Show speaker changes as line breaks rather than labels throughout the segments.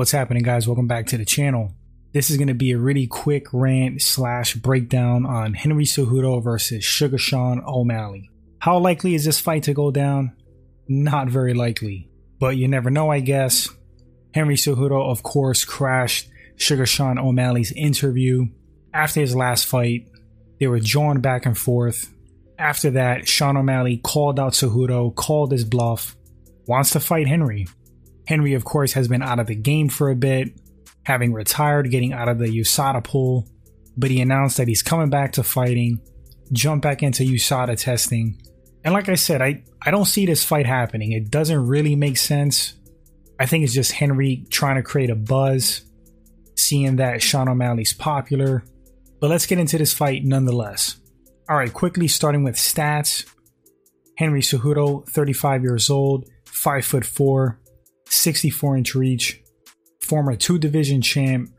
What's happening, guys? Welcome back to the channel. This is going to be a really quick rant slash breakdown on Henry Cejudo versus Sugar Sean O'Malley. How likely is this fight to go down? Not very likely, but you never know, I guess. Henry Cejudo, of course, crashed Sugar Sean O'Malley's interview. After his last fight, they were drawn back and forth. After that, Sean O'Malley called out Cejudo, called his bluff, wants to fight Henry. Henry, of course, has been out of the game for a bit, having retired, getting out of the USADA pool, but he announced that he's coming back to fighting, jump back into USADA testing. And like I said, I, I don't see this fight happening. It doesn't really make sense. I think it's just Henry trying to create a buzz, seeing that Sean O'Malley's popular. But let's get into this fight nonetheless. All right, quickly starting with stats. Henry Cejudo, 35 years old, 5 foot 4, 64 inch reach, former two division champ,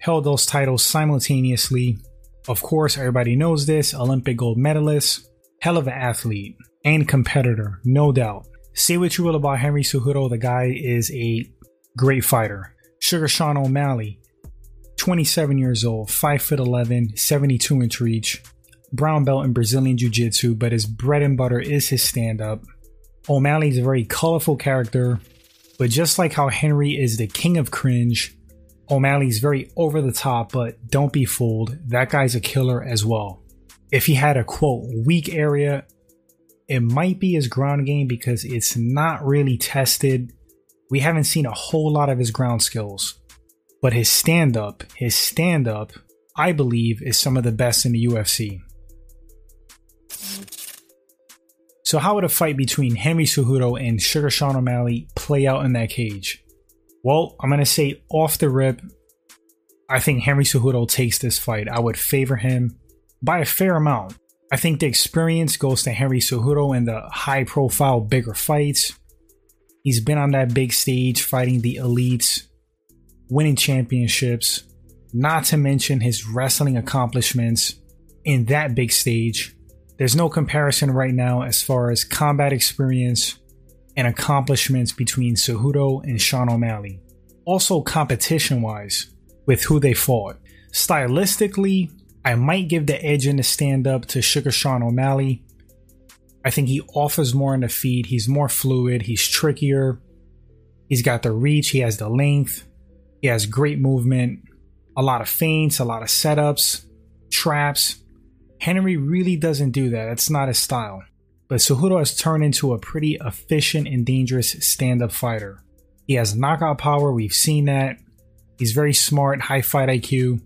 held those titles simultaneously. Of course, everybody knows this Olympic gold medalist, hell of an athlete and competitor, no doubt. Say what you will about Henry Cejudo, the guy is a great fighter. Sugar Sean O'Malley, 27 years old, 5 foot 11, 72 inch reach, brown belt in Brazilian Jiu Jitsu, but his bread and butter is his stand up. O'Malley is a very colorful character, but just like how Henry is the king of cringe, O'Malley's very over the top, but don't be fooled. That guy's a killer as well. If he had a quote weak area, it might be his ground game because it's not really tested. We haven't seen a whole lot of his ground skills. But his stand up, his stand up, I believe, is some of the best in the UFC. So, how would a fight between Henry Cejudo and Sugar Sean O'Malley play out in that cage? Well, I'm to say off the rip, I think Henry Cejudo takes this fight. I would favor him by a fair amount. I think the experience goes to Henry Cejudo in the high profile, bigger fights. He's been on that big stage fighting the elites, winning championships, not to mention his wrestling accomplishments in that big stage. There's no comparison right now as far as combat experience and accomplishments between Cejudo and Sean O'Malley. Also, competition wise, with who they fought. Stylistically, I might give the edge in the stand up to Sugar Sean O'Malley. I think he offers more in the feed. He's more fluid. He's trickier. He's got the reach. He has the length. He has great movement. A lot of feints, a lot of setups, traps. Henry really doesn't do that. It's not his style. But Cejudo has turned into a pretty efficient and dangerous stand up fighter. He has knockout power, we've seen that. He's very smart, high fight IQ.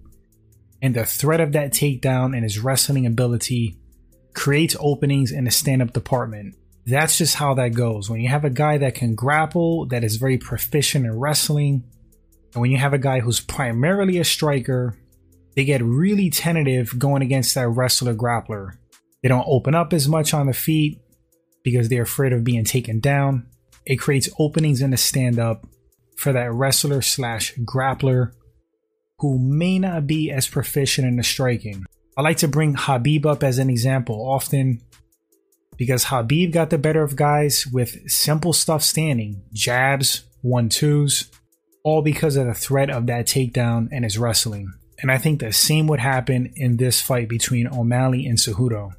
And the threat of that takedown and his wrestling ability creates openings in the stand up department. That's just how that goes. When you have a guy that can grapple, that is very proficient in wrestling, and when you have a guy who's primarily a striker they get really tentative going against that wrestler grappler. They don't open up as much on the feet because they're afraid of being taken down. It creates openings in the stand up for that wrestler slash grappler who may not be as proficient in the striking. I like to bring Khabib up as an example often because Khabib got the better of guys with simple stuff standing, jabs, one twos, all because of the threat of that takedown and his wrestling. And I think the same would happen in this fight between O'Malley and Cejudo.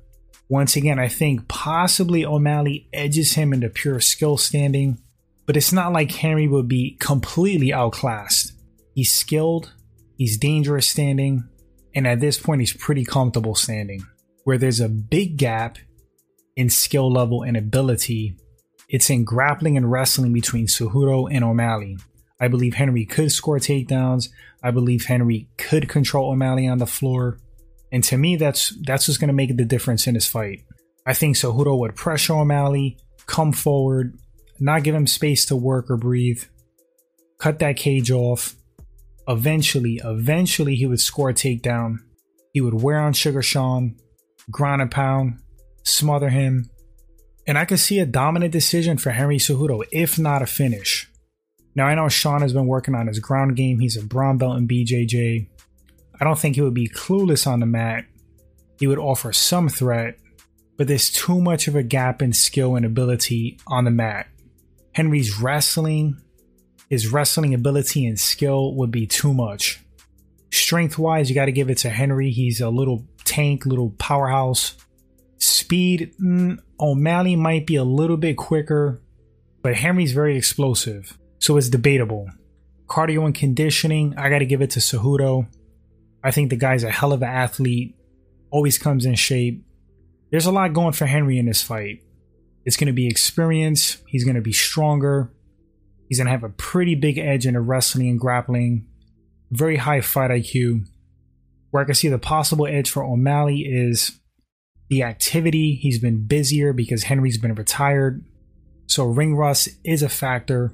Once again, I think possibly O'Malley edges him into pure skill standing, but it's not like Henry would be completely outclassed. He's skilled, he's dangerous standing, and at this point, he's pretty comfortable standing. Where there's a big gap in skill level and ability, it's in grappling and wrestling between Cejudo and O'Malley. I believe Henry could score takedowns. I believe Henry could control O'Malley on the floor. And to me, that's that's what's going to make the difference in this fight. I think Cejudo would pressure O'Malley, come forward, not give him space to work or breathe, cut that cage off. Eventually, eventually, he would score a takedown. He would wear on Sugar Sean, ground and pound, smother him. And I could see a dominant decision for Henry Cejudo, if not a finish. Now, I know Sean has been working on his ground game. He's a brown belt in BJJ. I don't think he would be clueless on the mat. He would offer some threat, but there's too much of a gap in skill and ability on the mat. Henry's wrestling his wrestling ability and skill would be too much. Strength wise, you got to give it to Henry. He's a little tank, little powerhouse. Speed, mm, O'Malley might be a little bit quicker, but Henry's very explosive, so it's debatable. Cardio and conditioning, I got to give it to Cejudo. I think the guy's a hell of an athlete, always comes in shape. There's a lot going for Henry in this fight. It's going to be experience, he's going to be stronger, he's going to have a pretty big edge in the wrestling and grappling, very high fight IQ. Where I can see the possible edge for O'Malley is the activity. He's been busier because Henry's been retired. So ring rust is a factor.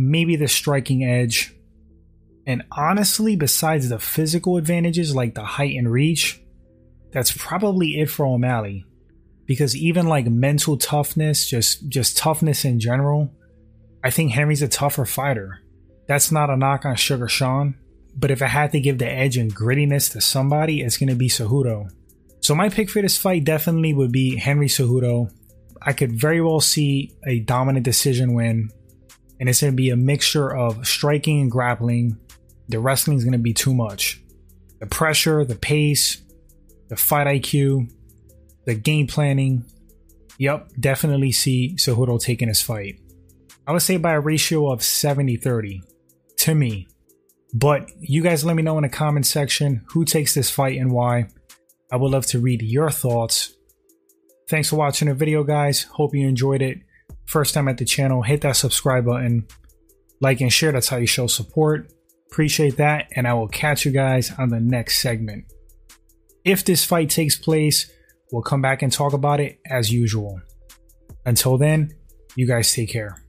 Maybe the striking edge. And honestly, besides the physical advantages like the height and reach, that's probably it for O'Malley. Because even like mental toughness, just just toughness in general, I think Henry's a tougher fighter. That's not a knock on Sugar Sean, but if I had to give the edge and grittiness to somebody, it's going to be Cejudo. So my pick for this fight definitely would be Henry Cejudo. I could very well see a dominant decision win, and it's going to be a mixture of striking and grappling. The wrestling is going to be too much. The pressure, the pace, the fight IQ, the game planning. Yep, definitely see Cejudo taking this fight. I would say by a ratio of 70 30 to me. But you guys let me know in the comment section who takes this fight and why. I would love to read your thoughts. Thanks for watching the video, guys. Hope you enjoyed it. First time at the channel, hit that subscribe button, like and share. That's how you show support. Appreciate that, and I will catch you guys on the next segment. If this fight takes place, we'll come back and talk about it as usual. Until then, you guys take care.